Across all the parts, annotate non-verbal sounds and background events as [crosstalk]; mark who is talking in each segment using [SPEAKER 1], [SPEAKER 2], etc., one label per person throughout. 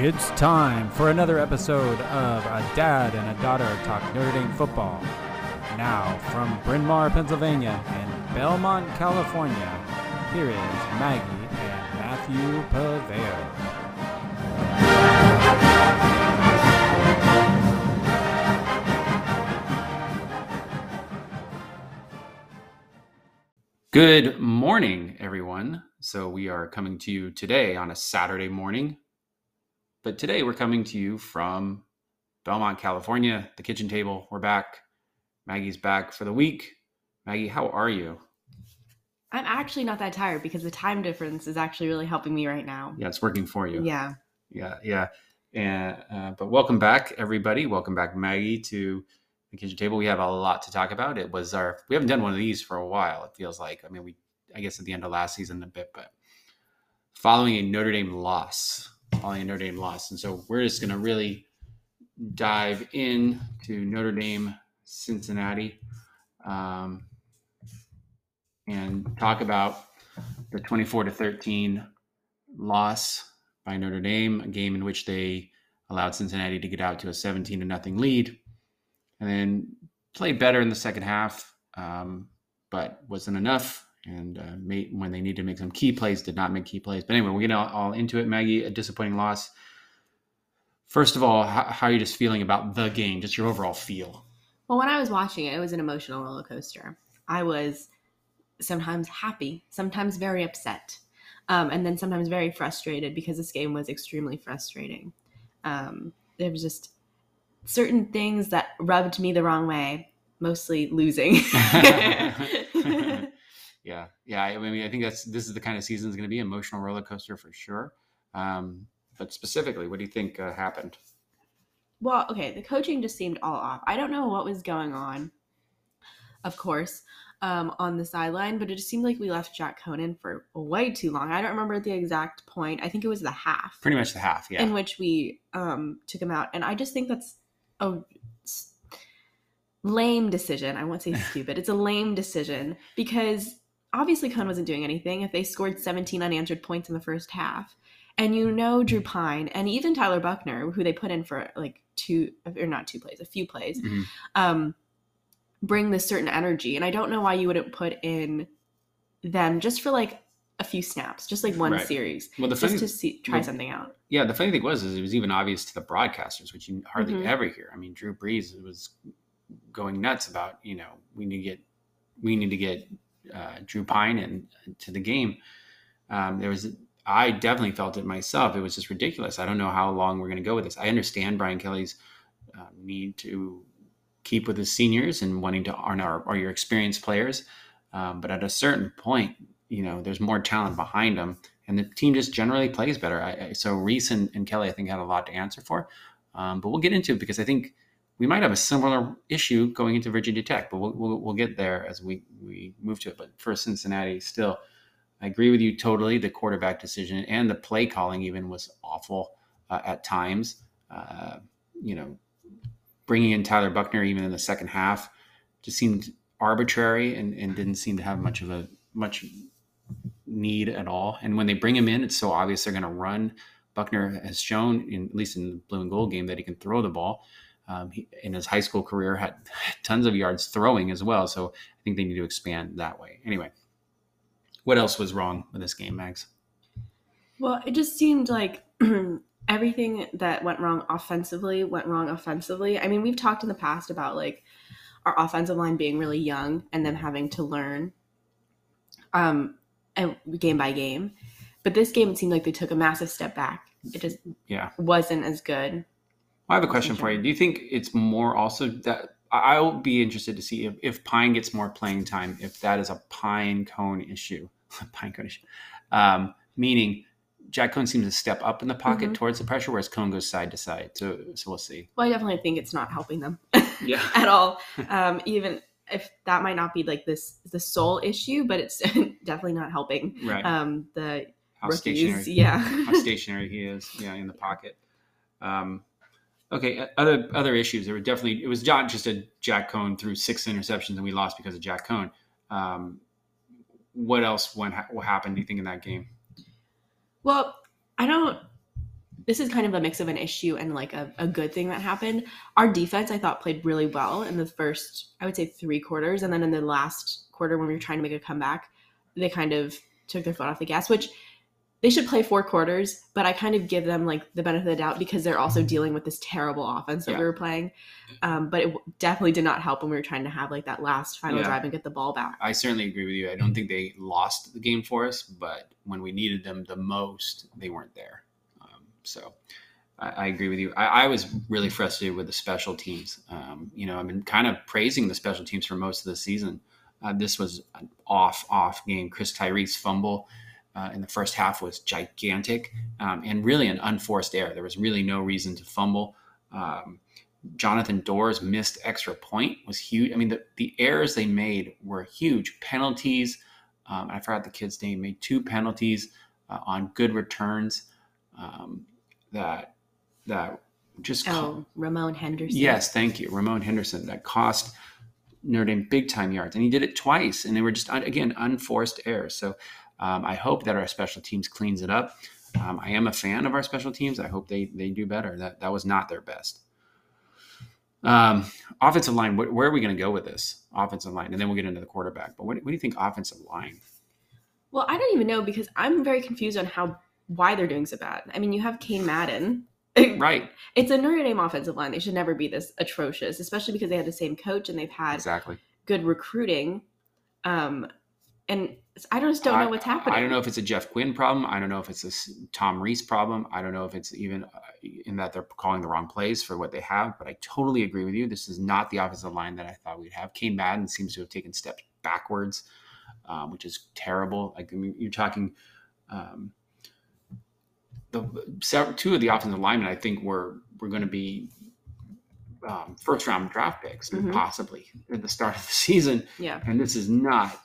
[SPEAKER 1] It's time for another episode of A Dad and a Daughter Talk Notre Dame Football. Now, from Bryn Mawr, Pennsylvania and Belmont, California, here is Maggie and Matthew Paveo.
[SPEAKER 2] Good morning, everyone. So, we are coming to you today on a Saturday morning, but today we're coming to you from Belmont, California, the kitchen table. We're back. Maggie's back for the week. Maggie, how are you?
[SPEAKER 3] I'm actually not that tired because the time difference is actually really helping me right now.
[SPEAKER 2] Yeah, it's working for you.
[SPEAKER 3] Yeah.
[SPEAKER 2] yeah, yeah. And uh, but welcome back, everybody. Welcome back, Maggie, to the kitchen table. We have a lot to talk about. It was our we haven't done one of these for a while. It feels like. I mean, we I guess at the end of last season a bit, but following a Notre Dame loss, following a Notre Dame lost. and so we're just going to really dive in to Notre Dame, Cincinnati, um, and talk about the twenty-four to thirteen loss by Notre Dame, a game in which they allowed Cincinnati to get out to a 17 to nothing lead, and then played better in the second half, um, but wasn't enough. And uh, made, when they needed to make some key plays, did not make key plays. But anyway, we're getting all, all into it. Maggie, a disappointing loss. First of all, how, how are you just feeling about the game? Just your overall feel?
[SPEAKER 3] Well, when I was watching it, it was an emotional roller coaster. I was sometimes happy, sometimes very upset, um, and then sometimes very frustrated because this game was extremely frustrating. Um, there was just certain things that rubbed me the wrong way, mostly losing. [laughs] [laughs]
[SPEAKER 2] yeah, yeah. I mean, I think that's this is the kind of season is going to be emotional roller coaster for sure. Um, but specifically, what do you think uh, happened?
[SPEAKER 3] Well, okay, the coaching just seemed all off. I don't know what was going on, of course, um, on the sideline, but it just seemed like we left Jack Coan for way too long. I don't remember the exact point. I think it was the half.
[SPEAKER 2] Pretty much the half, yeah.
[SPEAKER 3] In which we um, took him out. And I just think that's a lame decision. I won't say [laughs] stupid. it's a lame decision because obviously Coan wasn't doing anything. If they scored 17 unanswered points in the first half, and you know Drew Pyne and even Tyler Buchner, who they put in for like two or not two plays, a few plays,
[SPEAKER 2] Mhm.
[SPEAKER 3] um, bring this certain energy. And I don't know why you wouldn't put in them just for like a few snaps, just like one
[SPEAKER 2] Right.
[SPEAKER 3] series,
[SPEAKER 2] Well, the
[SPEAKER 3] just
[SPEAKER 2] funny,
[SPEAKER 3] to see try something out.
[SPEAKER 2] yeah, the funny thing was, is it was even obvious to the broadcasters, which you hardly
[SPEAKER 3] Mhm.
[SPEAKER 2] ever hear. I mean, Drew Brees was going nuts about, you know, we need to get, we need to get uh, Drew Pyne in to the game. Um, there was, I definitely felt it myself. It was just ridiculous. I don't know how long we're going to go with this. I understand Brian Kelly's uh, need to keep with his seniors and wanting to honor our, or your experienced players, um, but at a certain point, you know, there's more talent behind them and the team just generally plays better. I, I, so Rees and, and Kelly, I think, had a lot to answer for. Um, but we'll get into it because I think we might have a similar issue going into Virginia Tech, but we'll, we'll, we'll get there as we, we move to it. But for Cincinnati, still, I agree with you totally. The quarterback decision and the play calling even was awful uh, at times. Uh, you know, bringing in Tyler Buchner even in the second half just seemed arbitrary and, and didn't seem to have much of a much need at all. And when they bring him in, it's so obvious they're going to run. Buchner has shown, in, at least in the blue and gold game, that he can throw the ball. Um, he, in his high school career, had [laughs] tons of yards throwing as well. So I think they need to expand that way. Anyway, what else was wrong with this game, Max?
[SPEAKER 3] Well, it just seemed like [clears throat] everything that went wrong offensively went wrong offensively. I mean, we've talked in the past about like our offensive line being really young and them having to learn um and game by game. But this game it seemed like they took a massive step back. It just
[SPEAKER 2] Yeah.
[SPEAKER 3] wasn't as good.
[SPEAKER 2] I have a question for you. Do you think it's more also that I'll be interested to see if, if Pyne gets more playing time, if that is a Pine cone issue, [laughs] Pine cone issue, um, meaning Jack Coan seems to step up in the pocket
[SPEAKER 3] Mhm.
[SPEAKER 2] towards the pressure, whereas Coan goes side to side. So, so we'll see.
[SPEAKER 3] Well, I definitely think it's not helping them [laughs]
[SPEAKER 2] Yeah.
[SPEAKER 3] at all. [laughs] Um, even if that might not be like this the sole issue, but it's definitely not helping
[SPEAKER 2] Right.
[SPEAKER 3] um, the
[SPEAKER 2] how
[SPEAKER 3] rookies.
[SPEAKER 2] stationary,
[SPEAKER 3] Yeah.
[SPEAKER 2] how stationary he is. Yeah, in the pocket. Um, okay. Other other issues. There were definitely. It was not just a Jack Coan threw six interceptions and we lost because of Jack Coan. Um, what else went what happened? Do you think in that game?
[SPEAKER 3] Well, I don't this is kind of a mix of an issue and like a, a good thing that happened. Our defense, I thought, played really well in the first, I would say, three quarters. And then in the last quarter, when we were trying to make a comeback, they kind of took their foot off the gas, which they should play four quarters, but I kind of give them like the benefit of the doubt because they're also dealing with this terrible offense that
[SPEAKER 2] Yeah.
[SPEAKER 3] we were playing. Um, but it definitely did not help when we were trying to have like that last final
[SPEAKER 2] Yeah.
[SPEAKER 3] drive and get the ball back.
[SPEAKER 2] I certainly agree with you. I don't think they lost the game for us, but when we needed them the most, they weren't there. Um, so I, I agree with you. I, I was really frustrated with the special teams. Um, you know, I've been kind of praising the special teams for most of the season. Uh, this was an off, off game. Chris Tyree's fumble uh, in the first half was gigantic um, and really an unforced error. There was really no reason to fumble. Um, Jonathan Doerer's missed extra point was huge. I mean, the, the errors they made were huge. Penalties. Um, I forgot the kid's name. Made two penalties uh, on good returns. Um, that that just co-
[SPEAKER 3] Oh, Ramon Henderson.
[SPEAKER 2] yes, thank you, Ramon Henderson. That cost Notre Dame big time yards, and he did it twice, and they were just again unforced errors. So um, I hope that our special teams cleans it up. Um, I am a fan of our special teams. I hope they they do better. That that was not their best. Um, offensive line. Wh- where are we going to go with this offensive line? And then we'll get into the quarterback. But what, what do you think offensive line?
[SPEAKER 3] Well, I don't even know because I'm very confused on how why they're doing so bad. I mean, you have Cain Madden. [laughs]
[SPEAKER 2] Right.
[SPEAKER 3] It's a Notre Dame offensive line. They should never be this atrocious, especially because they had the same coach and they've had
[SPEAKER 2] Exactly.
[SPEAKER 3] good recruiting. Um, and I just don't know what's happening.
[SPEAKER 2] I don't know if it's a Jeff Quinn problem. I don't know if it's a Tom Rees problem. I don't know if it's even uh, in that they're calling the wrong plays for what they have. But I totally agree with you. This is not the offensive line that I thought we'd have. Cain Madden seems to have taken steps backwards, um, which is terrible. Like I mean, you're talking. Um, the two of the offensive linemen, I think, were were going to be um, first round draft picks,
[SPEAKER 3] Mhm.
[SPEAKER 2] possibly at the start of the [laughs] season
[SPEAKER 3] Yeah.
[SPEAKER 2] and this is not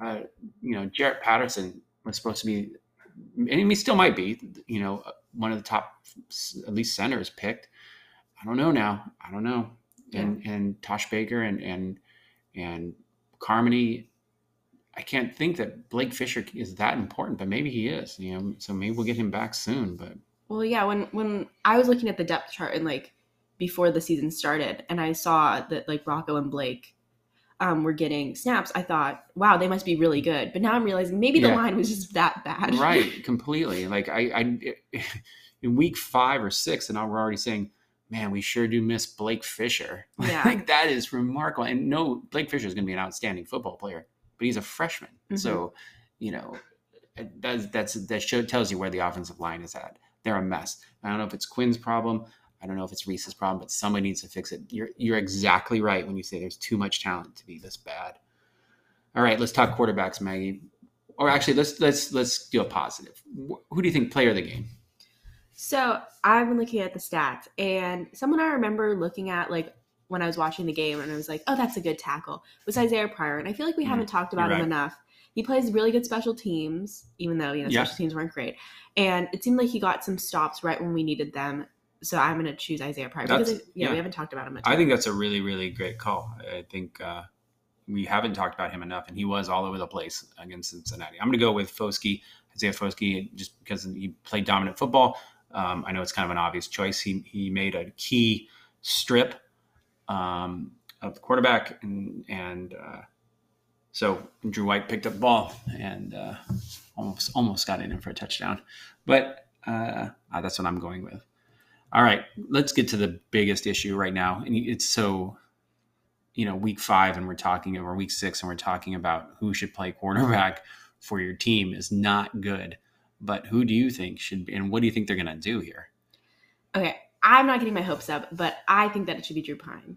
[SPEAKER 2] uh, you know jarrett patterson was supposed to be and he still might be you know one of the top at least centers picked. I don't know now. I don't know. And and tosh baker and and and carmody i can't think that blake fisher is that important but maybe he is you know so maybe we'll get him back soon but.
[SPEAKER 3] Well, yeah. When when I was looking at the depth chart and like before the season started, and I saw that like Rocco and Blake um, were getting snaps, I thought, wow, they must be really good. But now I'm realizing maybe the
[SPEAKER 2] Yeah.
[SPEAKER 3] line was just that bad.
[SPEAKER 2] right [laughs] completely like i i [laughs] in week five or six and now we're already saying man we sure do miss blake fisher [laughs]
[SPEAKER 3] Yeah.
[SPEAKER 2] like that is remarkable and no blake fisher is going to be an outstanding football player but he's a freshman
[SPEAKER 3] Mhm.
[SPEAKER 2] so you know that's that's that show tells you where the offensive line is at they're a mess i don't know if it's quinn's problem i don't know if it's rees's problem but somebody needs to fix it you're you're exactly right when you say there's too much talent to be this bad all right let's talk quarterbacks maggie or actually let's let's let's do a positive who do you think player of the game
[SPEAKER 3] So I've been looking at the stats, and someone I remember looking at like when I was watching the game, and I was like, "Oh, that's a good tackle." Was Isaiah Pryor, and I feel like we
[SPEAKER 2] Mm,
[SPEAKER 3] haven't talked about
[SPEAKER 2] you're
[SPEAKER 3] him enough. He plays really good special teams, even though you know
[SPEAKER 2] Yeah.
[SPEAKER 3] special teams weren't great, and it seemed like he got some stops right when we needed them. So I'm going to choose Isaiah Pryor because yeah,
[SPEAKER 2] yeah.
[SPEAKER 3] we haven't talked about him. Much
[SPEAKER 2] I think that's a really, really great call. I think uh, we haven't talked about him enough, and he was all over the place against Cincinnati. I'm going to go with Foskey, Isaiah Foskey, just because he played dominant football. Um, I know it's kind of an obvious choice. He he made a key strip um, of the quarterback, and and uh, so Drew White picked up the ball and uh, almost almost got in for a touchdown. But uh, that's what I'm going with. All right, let's get to the biggest issue right now, and it's so, you know, week five, and we're talking, or week six, and we're talking about who should play quarterback for your team is not good. But who do you think should be, and what do you think they're going to do here?
[SPEAKER 3] okay, I'm not getting my hopes up, but I think that it should be Drew Pine.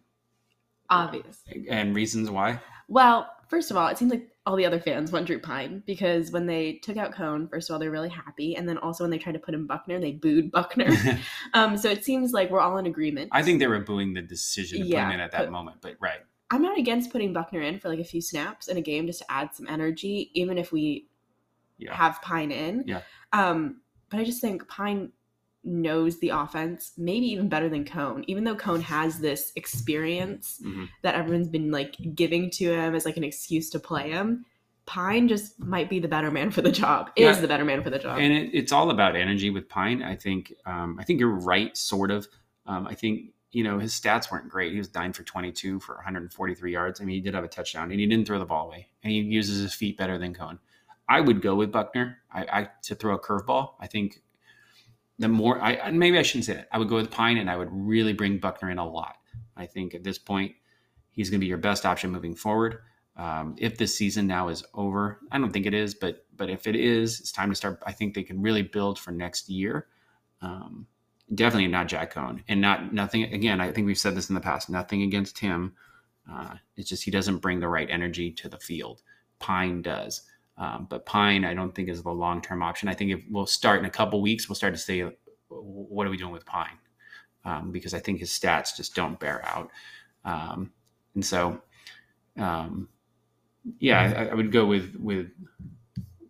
[SPEAKER 3] Obvious.
[SPEAKER 2] And reasons why?
[SPEAKER 3] Well, first of all, it seems like all the other fans want Drew Pyne because when they took out Coan, first of all, they're really happy, and then also when they tried to put in Buchner, they booed Buchner. [laughs] [laughs] um, so it seems like we're all in agreement.
[SPEAKER 2] I think they were booing the decision to put him in at that
[SPEAKER 3] but-
[SPEAKER 2] moment, but right.
[SPEAKER 3] I'm not against putting Buchner in for like a few snaps in a game just to add some energy, even if we
[SPEAKER 2] Yeah.
[SPEAKER 3] have Pyne in.
[SPEAKER 2] Yeah.
[SPEAKER 3] Um, but I just think Pine knows the offense maybe even better than Coan, even though Coan has this experience
[SPEAKER 2] Mhm.
[SPEAKER 3] that everyone's been like giving to him as like an excuse to play him. Pyne just might be the better man for the job. Is
[SPEAKER 2] Yeah.
[SPEAKER 3] the better man for the job.
[SPEAKER 2] and it, it's all about energy with Pyne. I think um, I think you're right, sort of. Um, I think you know his stats weren't great. He was nine for 22 for 143 yards. I mean, he did have a touchdown, and he didn't throw the ball away, and he uses his feet better than Coan. I would go with Buchner. I, I to throw a curveball. I think the more I maybe I shouldn't say that. I would go with Pyne, and I would really bring Buchner in a lot. I think at this point, he's going to be your best option moving forward. Um, if this season now is over, I don't think it is, but but if it is, it's time to start. I think they can really build for next year. Um, definitely not Jack Coan, and not nothing. Again, I think we've said this in the past. Nothing against him. Uh, it's just he doesn't bring the right energy to the field. Pyne does, um, but Pyne I don't think is the long term option. I think if we'll start in a couple weeks, we'll start to say, what are we doing with Pyne? Um, because I think his stats just don't bear out, um, and so. Um, yeah, I, I would go with with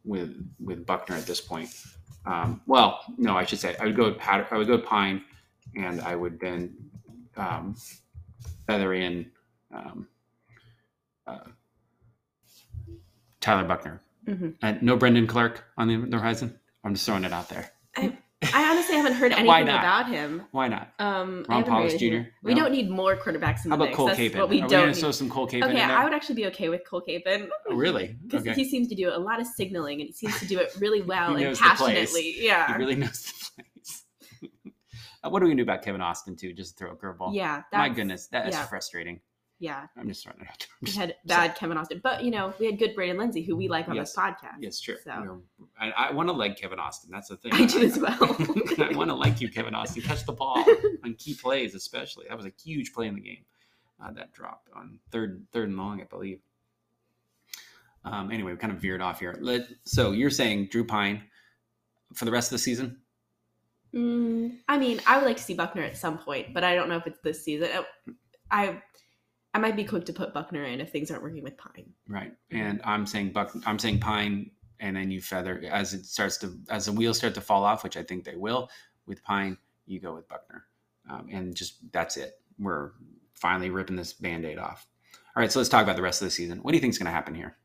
[SPEAKER 2] with with Buchner at this point. Um, well, no, I should say I would go with I would go with Pyne, and I would then um, feather in uh, Tyler Buchner.
[SPEAKER 3] Mhm.
[SPEAKER 2] And no Brendon Clark on the, the horizon. I'm just throwing it out there.
[SPEAKER 3] I honestly haven't heard [laughs] anything about him.
[SPEAKER 2] Why not?
[SPEAKER 3] Um,
[SPEAKER 2] Ron
[SPEAKER 3] Powlus.
[SPEAKER 2] Jr.?
[SPEAKER 3] We don't need more quarterbacks in the
[SPEAKER 2] How about
[SPEAKER 3] mix.
[SPEAKER 2] Cole
[SPEAKER 3] That's
[SPEAKER 2] Capen?
[SPEAKER 3] what we
[SPEAKER 2] Are
[SPEAKER 3] don't
[SPEAKER 2] gonna
[SPEAKER 3] need.
[SPEAKER 2] throw some Cole Capen
[SPEAKER 3] Okay,
[SPEAKER 2] in there?
[SPEAKER 3] I would actually be okay with Cole Capen
[SPEAKER 2] Oh, really? [laughs]
[SPEAKER 3] because
[SPEAKER 2] Okay.
[SPEAKER 3] he seems to do a lot of signaling and he seems to do it really [laughs] well and
[SPEAKER 2] knows the plays.
[SPEAKER 3] passionately. Yeah,
[SPEAKER 2] He really knows the plays. Uh, what are we gonna do about Kevin Austin too? Just throw a curveball.
[SPEAKER 3] yeah.
[SPEAKER 2] My goodness, that is
[SPEAKER 3] yeah.
[SPEAKER 2] frustrating.
[SPEAKER 3] Yeah,
[SPEAKER 2] I'm just throwing it out. there.
[SPEAKER 3] We had bad Kevin Austin, but you know we had good Braden Lenzy, who we like on
[SPEAKER 2] Yes.
[SPEAKER 3] this podcast.
[SPEAKER 2] Yes, true.
[SPEAKER 3] So
[SPEAKER 2] You know, I, I want to like Kevin Austin. That's the thing.
[SPEAKER 3] I do as [laughs] well.
[SPEAKER 2] I want to like you, Kevin Austin. Catch the ball [laughs] on key plays, especially. That was a huge play in the game. Uh, that dropped on third, third and long, I believe. Um, anyway, we kind of veered off here. Let, so you're saying Drew Pyne for the rest of the season?
[SPEAKER 3] Mm, I mean, I would like to see Buchner at some point, but I don't know if it's this season. Uh, I I might be quick to put Buchner in if things aren't working with Pyne.
[SPEAKER 2] Right. And I'm saying Buck. I'm saying Pyne, and then you feather as it starts to as the wheels start to fall off, which I think they will. With Pyne, you go with Buchner, um, and just that's it. We're finally ripping this band-aid off. All right, so let's talk about the rest of the season. What do you think is going to happen here?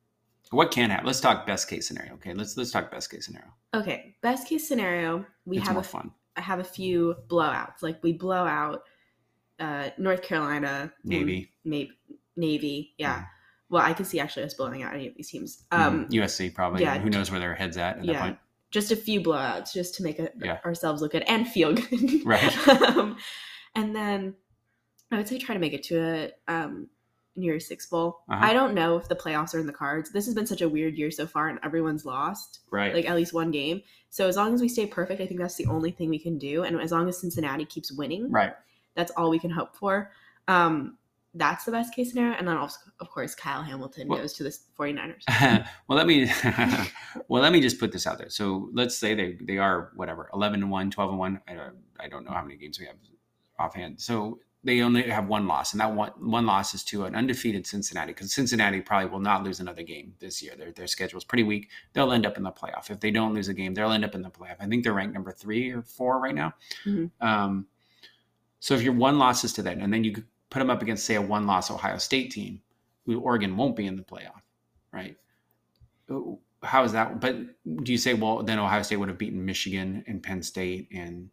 [SPEAKER 2] What can happen? Let's talk best case scenario. Okay, let's let's talk best case scenario.
[SPEAKER 3] Okay, best case scenario, we
[SPEAKER 2] it's
[SPEAKER 3] have a
[SPEAKER 2] fun.
[SPEAKER 3] I have a few blowouts. Like we blow out uh, North Carolina,
[SPEAKER 2] Navy.
[SPEAKER 3] maybe Navy. Yeah.
[SPEAKER 2] Mhm.
[SPEAKER 3] Well, I could see actually us blowing out any of these teams.
[SPEAKER 2] Mhm.
[SPEAKER 3] Um,
[SPEAKER 2] USC probably.
[SPEAKER 3] yeah.
[SPEAKER 2] Who knows where their heads at at that
[SPEAKER 3] Yeah.
[SPEAKER 2] point?
[SPEAKER 3] Just a few blowouts, just to make it,
[SPEAKER 2] Yeah.
[SPEAKER 3] ourselves look good and feel good. [laughs]
[SPEAKER 2] Right. [laughs]
[SPEAKER 3] um, and then I would say try to make it to a um, New Year's Six bowl.
[SPEAKER 2] Uh-huh.
[SPEAKER 3] I don't know if the playoffs are in the cards. This has been such a weird year so far, and everyone's lost
[SPEAKER 2] Right.
[SPEAKER 3] like at least one game. So as long as we stay perfect, I think that's the only thing we can do. And as long as Cincinnati keeps winning,
[SPEAKER 2] right.
[SPEAKER 3] That's all we can hope for. Um, that's the best case scenario. And then also, of course, Kyle Hamilton
[SPEAKER 2] Well-
[SPEAKER 3] goes to the 49ers. [laughs]
[SPEAKER 2] well, let me [laughs] well let me just put this out there. So let's say they they are whatever 11 and 1, 12 and 1. I don't, I don't know how many games we have offhand. So they only have one loss, and that one one loss is to an undefeated Cincinnati because Cincinnati probably will not lose another game this year. Their their schedule is pretty weak. They'll end up in the playoff if they don't lose a game. They'll end up in the playoff. I think they're ranked number three or four right now.
[SPEAKER 3] Mhm.
[SPEAKER 2] Um, so if your one loss is to that, and then you put them up against say a one loss Ohio State team, who Oregon won't be in the playoff, right? Uh, how is that? But do you say, well, then Ohio State would have beaten Michigan and Penn State and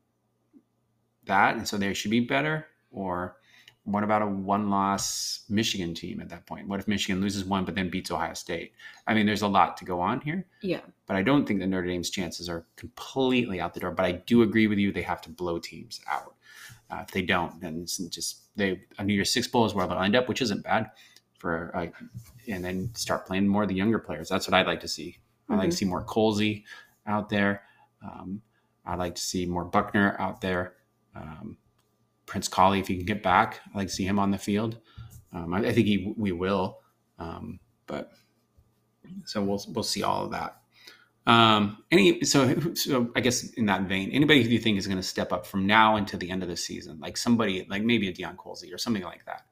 [SPEAKER 2] that, and so they should be better? Or what about a one-loss Michigan team at that point? What if Michigan loses one but then beats Ohio State? I mean, there's a lot to go on here,
[SPEAKER 3] Yeah.
[SPEAKER 2] but I don't think that Notre Dame's chances are completely out the door. But I do agree with you; they have to blow teams out. Uh, if they don't, then it's just they a New Year's Six bowl is where they'll end up, which isn't bad for uh, and then start playing more of the younger players. That's what I'd like to see. I'd like to see more Colzie out there. Um, I'd like to see more Buchner out there. Um, Prince Kollie, if he can get back, I'd like to see him on the field. Um, I, I think he we will, um, but so we'll we'll see all of that. Um, any so so I guess in that vein, anybody who you think is going to step up from now until the end of the season, like somebody like maybe a Deion Colzie or something like that.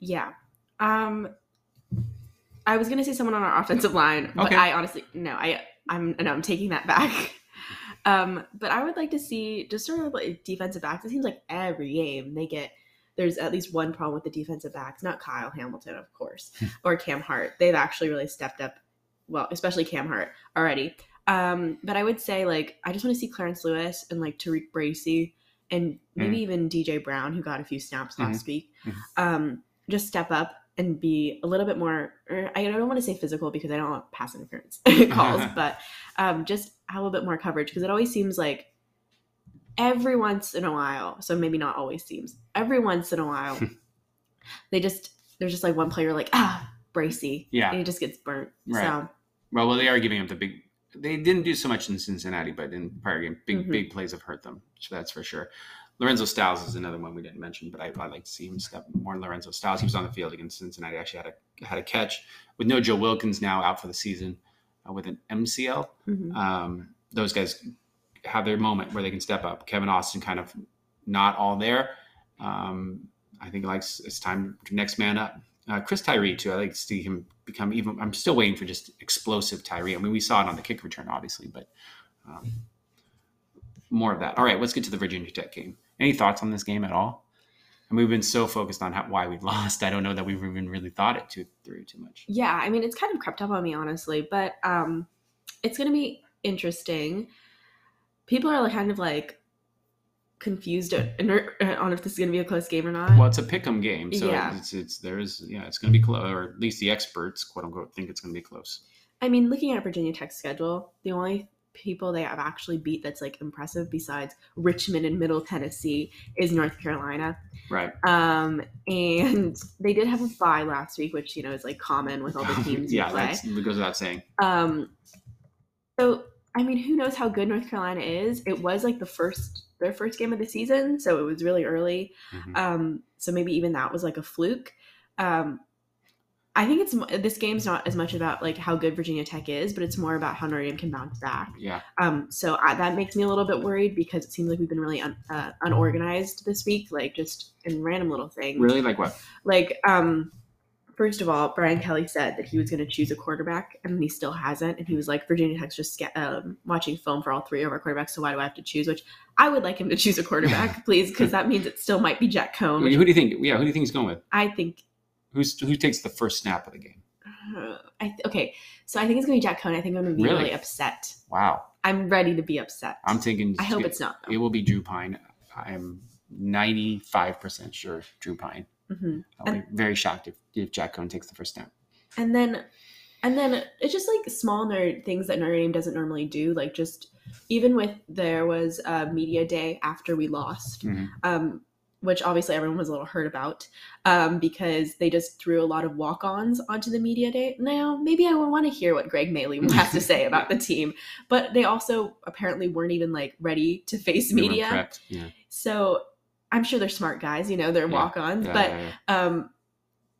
[SPEAKER 3] Yeah. Um, I was gonna say someone on our offensive line, but
[SPEAKER 2] Okay.
[SPEAKER 3] I honestly no. I I'm no. I'm taking that back. [laughs] Um, but I would like to see just sort of like defensive backs. It seems like every game they get there's at least one problem with the defensive backs. Not Kyle Hamilton, of course, or Cam Hart. They've actually really stepped up well, especially Cam Hart already. Um, but I would say like I just want to see Clarence Lewis and like Tariq Bracy and maybe
[SPEAKER 2] Mm.
[SPEAKER 3] even DJ Brown, who got a few snaps last week,
[SPEAKER 2] Mhm.
[SPEAKER 3] um, just step up and be a little bit more. Or I don't want to say physical because I don't want pass interference [laughs] [laughs] calls, but um, just have a little bit more coverage because it always seems like every once in a while. So maybe not always seems every once in a while [laughs] they just there's just like one player like ah Bracy,
[SPEAKER 2] Yeah.
[SPEAKER 3] and he just gets burnt.
[SPEAKER 2] Right.
[SPEAKER 3] So
[SPEAKER 2] Well, well, they are giving up the big. They didn't do so much in Cincinnati, but in prior game, big
[SPEAKER 3] Mhm.
[SPEAKER 2] big plays have hurt them. So that's for sure. Lorenzo Styles is another one we didn't mention, but I, I'd like to see him step more. Lorenzo Styles, he was on the field against Cincinnati. Actually had a had a catch with no Joe Wilkins now out for the season uh, with an MCL.
[SPEAKER 3] mhm.
[SPEAKER 2] Um, those guys have their moment where they can step up. Kevin Austin kind of not all there. Um, I think like it's it's time next man up. Uh, Chris Tyree too. I like to see him become even. I'm still waiting for just explosive Tyree. I mean, we saw it on the kick return, obviously, but um, more of that. All right, let's get to the Virginia Tech game. Any thoughts on this game at all? And we've been so focused on how, why we've [laughs] lost. I don't know that we've even really thought it too through too much.
[SPEAKER 3] yeah, I mean it's kind of crept up on me honestly, but um, it's gonna be interesting. People are kind of like confused on on if this is gonna be a close game or not.
[SPEAKER 2] Well, it's a pick'em game, so
[SPEAKER 3] Yeah.
[SPEAKER 2] it's it's there's yeah, it's going to be close, or at least the experts, quote unquote, think it's going to be close.
[SPEAKER 3] I mean, looking at Virginia Tech's schedule, the only people they have actually beat that's like impressive besides Richmond and Middle Tennessee is North Carolina.
[SPEAKER 2] Right.
[SPEAKER 3] Um, and they did have a bye last week, which you know is like common with all the [laughs] teams
[SPEAKER 2] yeah,
[SPEAKER 3] play.
[SPEAKER 2] that's, it goes without saying.
[SPEAKER 3] Um, so I mean, who knows how good North Carolina is? It was like the first their first game of the season, so it was really early.
[SPEAKER 2] Mhm.
[SPEAKER 3] Um, so maybe even that was like a fluke. Um, I think it's this game's not as much about like how good Virginia Tech is, but it's more about how Notre Dame can bounce back.
[SPEAKER 2] Yeah.
[SPEAKER 3] Um, so I, that makes me a little bit worried because it seems like we've been really un, uh, unorganized this week, like just in random little things.
[SPEAKER 2] Really, like what?
[SPEAKER 3] Like, um, first of all, Brian Kelly said that he was going to choose a quarterback, and he still hasn't. And he was like, Virginia Tech's just um, watching film for all three of our quarterbacks, so why do I have to choose? Which I would like him to choose a quarterback, [laughs] please, because that means it still might be Jack Coan.
[SPEAKER 2] Who do you think? Yeah, who do you think he's going with?
[SPEAKER 3] I think.
[SPEAKER 2] Who's who takes the first snap of the game?
[SPEAKER 3] Uh, I th- okay, so I think it's going to be Jack Coan. I think I'm going to be
[SPEAKER 2] Really?
[SPEAKER 3] really upset.
[SPEAKER 2] Wow,
[SPEAKER 3] I'm ready to be upset.
[SPEAKER 2] I'm thinking.
[SPEAKER 3] I hope it's not.
[SPEAKER 2] It will be Drew Pyne. I'm 95 percent sure Drew Pyne.
[SPEAKER 3] Hmm
[SPEAKER 2] I'll be very shocked if, if Jack Coan takes the first snap.
[SPEAKER 3] and then and then it's just like small nerd things that Notre Dame doesn't normally do. Like just even with there was a media day after we lost,
[SPEAKER 2] Mhm.
[SPEAKER 3] um, which obviously everyone was a little hurt about um, because they just threw a lot of walk-ons onto the media day. Now maybe I would want to hear what Greg Maley has to say [laughs] about the team, but they also apparently weren't even like ready to face
[SPEAKER 2] They
[SPEAKER 3] media.
[SPEAKER 2] Yeah.
[SPEAKER 3] So I'm sure they're smart guys, you know, they're
[SPEAKER 2] Yeah.
[SPEAKER 3] walk-ons,
[SPEAKER 2] Yeah,
[SPEAKER 3] but
[SPEAKER 2] yeah,
[SPEAKER 3] um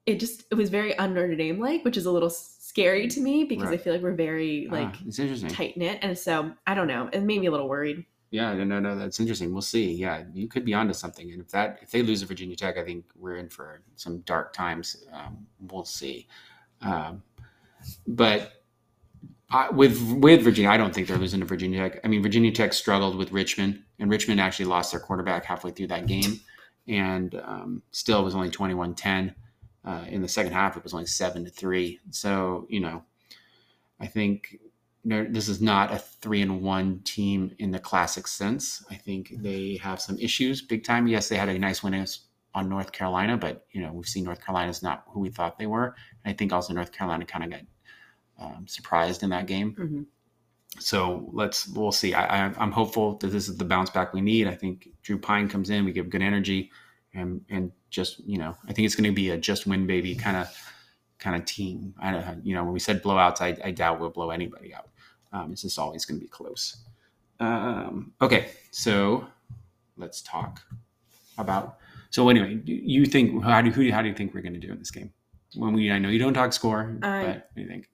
[SPEAKER 3] it just it was very un Notre Dame like, which is a little scary to me because I feel like we're very like
[SPEAKER 2] Ah,
[SPEAKER 3] tight knit, and so I don't know. It made me a little worried.
[SPEAKER 2] Yeah, no, no, no, that's interesting. We'll see. Yeah, you could be onto something. And if that if they lose to Virginia Tech, I think we're in for some dark times. Um, we'll see. Um, but I, with with Virginia, I don't think they're losing to Virginia Tech. I mean, Virginia Tech struggled with Richmond, and Richmond actually lost their quarterback halfway through that game, and um, still was only 21-10. Uh, in the second half, it was only seven to three. So you know, I think this is not a three and one team in the classic sense. I think they have some issues big time. Yes, they had a nice win on North Carolina, but you know we've seen North Carolina's not who we thought they were. And I think also North Carolina kind of got um, surprised in that game.
[SPEAKER 3] hmm
[SPEAKER 2] So let's we'll see. I, I, I'm hopeful that this is the bounce back we need. I think Drew Pyne comes in, we give good energy, and and just you know I think it's going to be a just win baby kind of kind of team. I don't you know when we said blowouts, I, I doubt we'll blow anybody out. Um, it's just always going to be close. Um, okay, so let's talk about. So anyway, you think how do who how do you think we're going to do in this game? When we I know you don't talk score,
[SPEAKER 3] I-
[SPEAKER 2] but what do you think?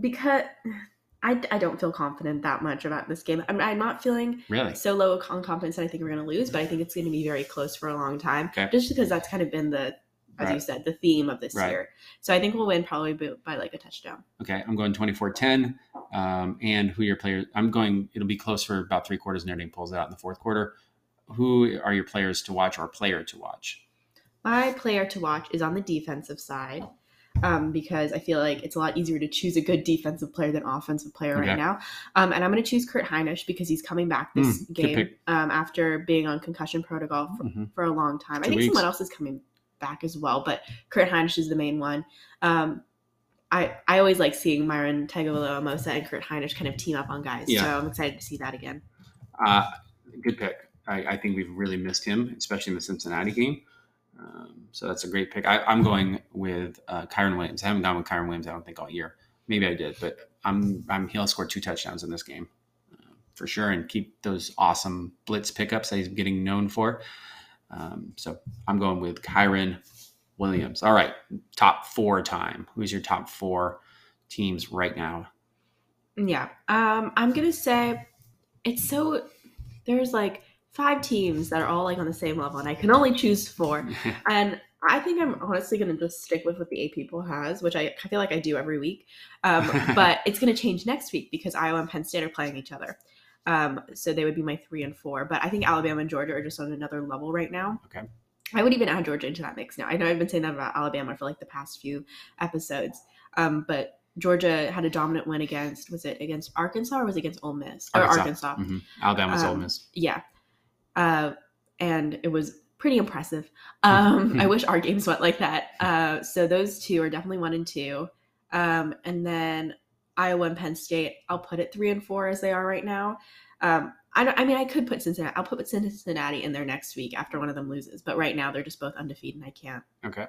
[SPEAKER 3] Because [sighs] I, I don't feel confident that much about this game. I'm, I'm not feeling
[SPEAKER 2] Really?
[SPEAKER 3] so low on confidence that I think we're going to lose, but I think it's going to be very close for a long time.
[SPEAKER 2] Okay.
[SPEAKER 3] Just because that's kind of been the, as you said, the theme of this
[SPEAKER 2] Right.
[SPEAKER 3] year. So I think we'll win probably by, by like a touchdown.
[SPEAKER 2] Okay, I'm going 24-10. Um, and who your players? I'm going. It'll be close for about three quarters. Notre Dame pulls it out in the fourth quarter. Who are your players to watch or player to watch?
[SPEAKER 3] My player to watch is on the defensive side. Um, because I feel like it's a lot easier to choose a good defensive player than offensive player
[SPEAKER 2] Okay.
[SPEAKER 3] right now. Um, and I'm going to choose Kurt Hinish because he's coming back this
[SPEAKER 2] Mm,
[SPEAKER 3] game um, after being on concussion protocol for,
[SPEAKER 2] Mhm.
[SPEAKER 3] for a long time. I think
[SPEAKER 2] weeks.
[SPEAKER 3] someone else is coming back as well, but Kurt Hinish is the main one. Um, I, I always like seeing Myron Tagovailoa and Kurt Hinish kind of team up on guys.
[SPEAKER 2] Yeah.
[SPEAKER 3] So I'm excited to see that again.
[SPEAKER 2] Uh, good pick. I, I think we've really missed him, especially in the Cincinnati game. Um, so that's a great pick. I, I'm going with uh, Kyren Williams. I haven't gone with Kyren Williams, I don't think, all year. Maybe I did, but I'm, I'm he'll score two touchdowns in this game uh, for sure and keep those awesome blitz pickups that he's getting known for. Um, so I'm going with Kyren Williams. All right, top four time. Who's your top four teams right now?
[SPEAKER 3] Yeah. Um, I'm gonna say it's so there's like five teams that are all like on the same level, and I can only choose four. [laughs] And I think I'm honestly gonna just stick with what the AP poll has, which I, I feel like I do every week. Um, [laughs] but it's gonna change next week because Iowa and Penn State are playing each other. Um, so they would be my three and four. But I think Alabama and Georgia are just on another level right now.
[SPEAKER 2] Okay.
[SPEAKER 3] I would even add Georgia into that mix now. I know I've been saying that about Alabama for like the past few episodes. Um, but Georgia had a dominant win against was it against Arkansas or was it against Ole Miss or
[SPEAKER 2] Arkansas.
[SPEAKER 3] Arkansas?
[SPEAKER 2] Mhm. Alabama's Ole
[SPEAKER 3] Um,
[SPEAKER 2] Miss.
[SPEAKER 3] Yeah, uh, and it was pretty impressive. [laughs] Um, I wish our games went like that. Uh, so those two are definitely one and two, um, and then Iowa and Penn State. I'll put it three and four as they are right now. Um, I, don't, I mean, I could put Cincinnati. I'll put Cincinnati in there next week after one of them loses. But right now, they're just both undefeated, and I can't.
[SPEAKER 2] Okay.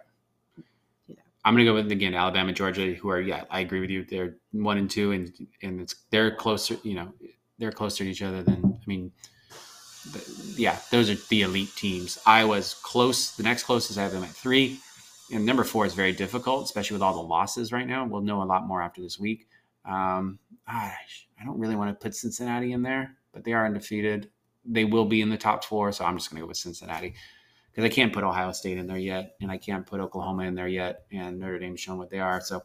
[SPEAKER 2] I'm gonna go with again Alabama, Georgia, who are yeah, I agree with you. They're one and two, and and it's they're closer. You know, they're closer to each other than I mean, yeah, those are the elite teams. Iowa's close. The next closest I have them at three, and number four is very difficult, especially with all the losses right now. We'll know a lot more after this week. Um, I, I don't really want to put Cincinnati in there, but they are undefeated. They will be in the top four, so I'm just gonna go with Cincinnati because I can't put Ohio State in there yet, and I can't put Oklahoma in there yet, and Notre Dame's shown what they are. So,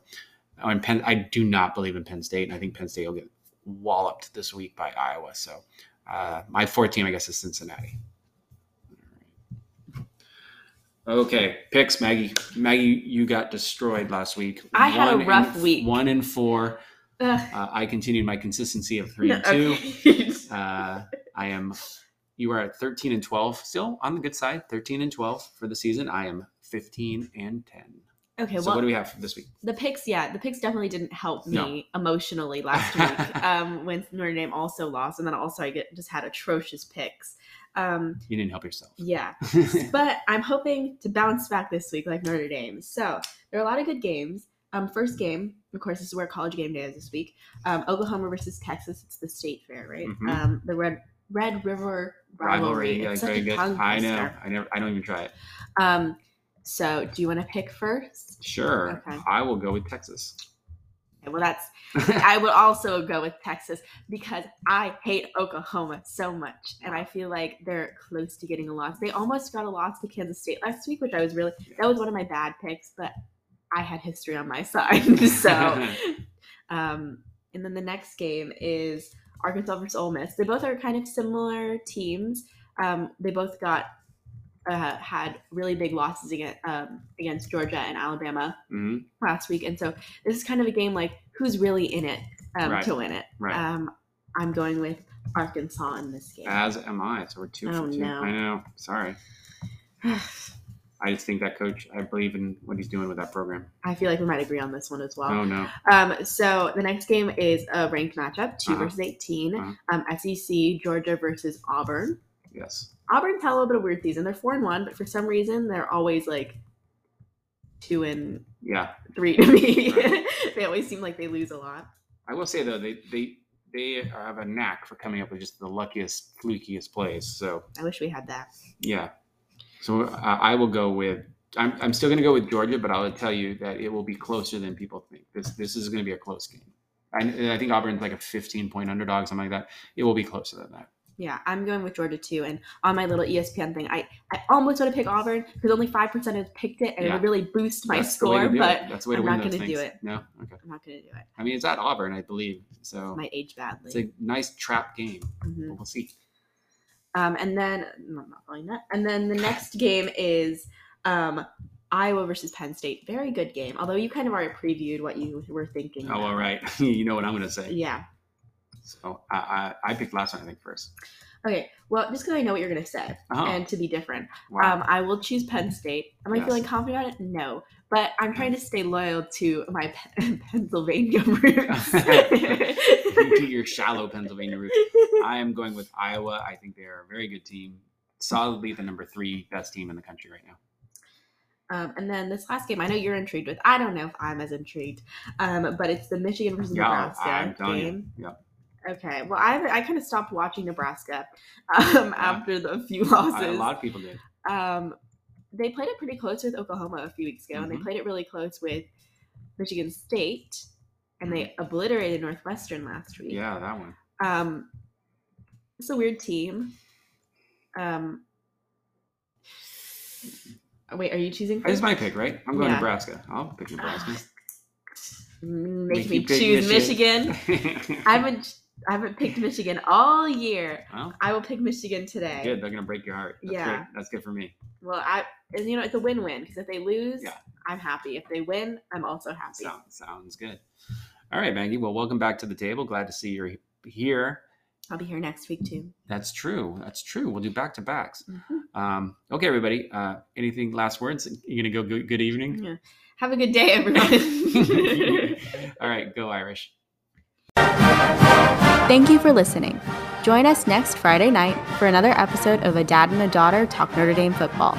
[SPEAKER 2] oh, and Penn, I do not believe in Penn State, and I think Penn State will get walloped this week by Iowa. So, uh, my fourth team, I guess, is Cincinnati. Okay, picks, Maggie. Maggie, you got destroyed last week.
[SPEAKER 3] I had a rough
[SPEAKER 2] and-
[SPEAKER 3] week.
[SPEAKER 2] One and four. Uh, I continued my consistency of three and two.
[SPEAKER 3] okay. [laughs]
[SPEAKER 2] Uh, I am. You are at thirteen and twelve, still on the good side. Thirteen and twelve for the season. I am fifteen and ten.
[SPEAKER 3] Okay,
[SPEAKER 2] so
[SPEAKER 3] well,
[SPEAKER 2] what do we have for this week?
[SPEAKER 3] the picks, yeah, the picks definitely didn't help me
[SPEAKER 2] No.
[SPEAKER 3] emotionally last [laughs] week um, when Notre Dame also lost, and then also I get just had atrocious picks. Um,
[SPEAKER 2] You didn't help yourself.
[SPEAKER 3] yeah, [laughs] but I'm hoping to bounce back this week like Notre Dame. So there are a lot of good games. Um, first game, of course, this is where college game day is this week. Um, Oklahoma versus Texas. It's the state fair, right?
[SPEAKER 2] Mhm.
[SPEAKER 3] Um, the Red Red River rivalry.
[SPEAKER 2] Rivalry, yeah,
[SPEAKER 3] It's such
[SPEAKER 2] very
[SPEAKER 3] a
[SPEAKER 2] good.
[SPEAKER 3] tongue
[SPEAKER 2] I know. I never. I don't even try it.
[SPEAKER 3] Um, so do you want to pick first?
[SPEAKER 2] Sure.
[SPEAKER 3] Okay.
[SPEAKER 2] I will go with Texas.
[SPEAKER 3] Okay, well, that's [laughs] I would also go with Texas because I hate Oklahoma so much, and I feel like they're close to getting a loss. They almost got a loss to Kansas State last week, which I was really that was one of my bad picks, but I had history on my [laughs] side. so, [laughs] um, and then the next game is Arkansas versus Ole Miss. They both are kind of similar teams. Um, they both got uh, had really big losses against um, against Georgia and Alabama
[SPEAKER 2] Mhm.
[SPEAKER 3] last week, and so this is kind of a game like who's really in it um,
[SPEAKER 2] Right.
[SPEAKER 3] to win it.
[SPEAKER 2] Right.
[SPEAKER 3] Um, I'm going with Arkansas in this game.
[SPEAKER 2] As am I. So we're two
[SPEAKER 3] Oh,
[SPEAKER 2] for two.
[SPEAKER 3] no.
[SPEAKER 2] I know. Sorry. [sighs] I just think that coach. I believe in what he's doing with that program.
[SPEAKER 3] I feel like we might agree on this one as well.
[SPEAKER 2] oh no.
[SPEAKER 3] Um, so the next game is a ranked matchup, 2
[SPEAKER 2] Uh-huh.
[SPEAKER 3] versus 18.
[SPEAKER 2] Uh-huh.
[SPEAKER 3] Um, SEC Georgia versus Auburn.
[SPEAKER 2] Yes.
[SPEAKER 3] Auburn's had a little bit of weird season. They're four and one, but for some reason they're always like two and
[SPEAKER 2] Yeah.
[SPEAKER 3] three to me.
[SPEAKER 2] Right. [laughs]
[SPEAKER 3] they always seem like they lose a lot.
[SPEAKER 2] I will say though, they they they have a knack for coming up with just the luckiest, flukiest plays. So
[SPEAKER 3] I wish we had that.
[SPEAKER 2] yeah. So uh, I will go with. I'm, I'm still going to go with Georgia, but I'll tell you that it will be closer than people think. This this is going to be a close game. I, I think Auburn's like a 15 point underdog, something like that. It will be closer than that.
[SPEAKER 3] Yeah, I'm going with Georgia too. And on my little ESPN thing, I, I almost want to pick Auburn because only 5% have picked it and
[SPEAKER 2] Yeah.
[SPEAKER 3] it would really boost my
[SPEAKER 2] That's to
[SPEAKER 3] score,
[SPEAKER 2] it.
[SPEAKER 3] but
[SPEAKER 2] that's the way to
[SPEAKER 3] I'm
[SPEAKER 2] win
[SPEAKER 3] not gonna do it.
[SPEAKER 2] No, okay.
[SPEAKER 3] I'm not going to do it.
[SPEAKER 2] I mean, it's at Auburn, I believe. So
[SPEAKER 3] Might age badly.
[SPEAKER 2] it's a nice trap game.
[SPEAKER 3] Mhm.
[SPEAKER 2] But we'll see.
[SPEAKER 3] Um, and then, no, I'm not following that. And then the next game is um, Iowa versus Penn State. Very good game. Although you kind of already previewed what you were thinking.
[SPEAKER 2] Oh, all right. [laughs] you know what I'm going to say.
[SPEAKER 3] Yeah.
[SPEAKER 2] So I, I, I picked last one, I think, first.
[SPEAKER 3] Okay. Well, just because I know what you're going to say,
[SPEAKER 2] Oh,
[SPEAKER 3] and to be different,
[SPEAKER 2] wow.
[SPEAKER 3] um, I will choose Penn State. Am I
[SPEAKER 2] Yes.
[SPEAKER 3] feeling confident about it? No. But I'm trying to stay loyal to my Pe- [laughs] Pennsylvania roots. [laughs]
[SPEAKER 2] to your shallow Pennsylvania roots. I am going with Iowa. I think they are a very good team. Solidly the number three best team in the country right now.
[SPEAKER 3] Um, and then this last game, I know you're intrigued with. I don't know if I'm as intrigued, um, but it's the Michigan versus
[SPEAKER 2] Yeah,
[SPEAKER 3] Nebraska game.
[SPEAKER 2] Yeah.
[SPEAKER 3] Okay. Well, I I kind of stopped watching Nebraska um, after the few losses.
[SPEAKER 2] a lot of people did.
[SPEAKER 3] um, they played it pretty close with Oklahoma a few weeks ago, and they
[SPEAKER 2] Mhm.
[SPEAKER 3] played it really close with Michigan State, and they obliterated Northwestern last week.
[SPEAKER 2] Mm-hmm. Yeah, that one.
[SPEAKER 3] Um, it's a weird team. Um, wait, are you choosing?
[SPEAKER 2] It's my pick, right? I'm going
[SPEAKER 3] Yeah.
[SPEAKER 2] Nebraska. I'll pick Nebraska.
[SPEAKER 3] Make
[SPEAKER 2] Make
[SPEAKER 3] me choose
[SPEAKER 2] Michigan.
[SPEAKER 3] Michigan. [laughs] I haven't. I haven't picked Michigan all year.
[SPEAKER 2] well,
[SPEAKER 3] I will pick Michigan today.
[SPEAKER 2] good. They're gonna break your heart. That's
[SPEAKER 3] Yeah.
[SPEAKER 2] good. That's good for me.
[SPEAKER 3] Well, I and you know it's a win-win because if they lose,
[SPEAKER 2] Yeah.
[SPEAKER 3] I'm happy. If they win, I'm also happy.
[SPEAKER 2] Sounds sounds good. All right, Maggie. Well, welcome back to the table. Glad to see you're here.
[SPEAKER 3] I'll be here next week too.
[SPEAKER 2] That's true. That's true. We'll do back to backs.
[SPEAKER 3] Mhm.
[SPEAKER 2] Um, okay, everybody. Uh, anything last words? You gonna go good, good evening?
[SPEAKER 3] Yeah. Have a good day, everyone. [laughs] [laughs]
[SPEAKER 2] All right, go Irish.
[SPEAKER 3] Thank you for listening. Join us next Friday night for another episode of A Dad and a Daughter Talk Notre Dame Football.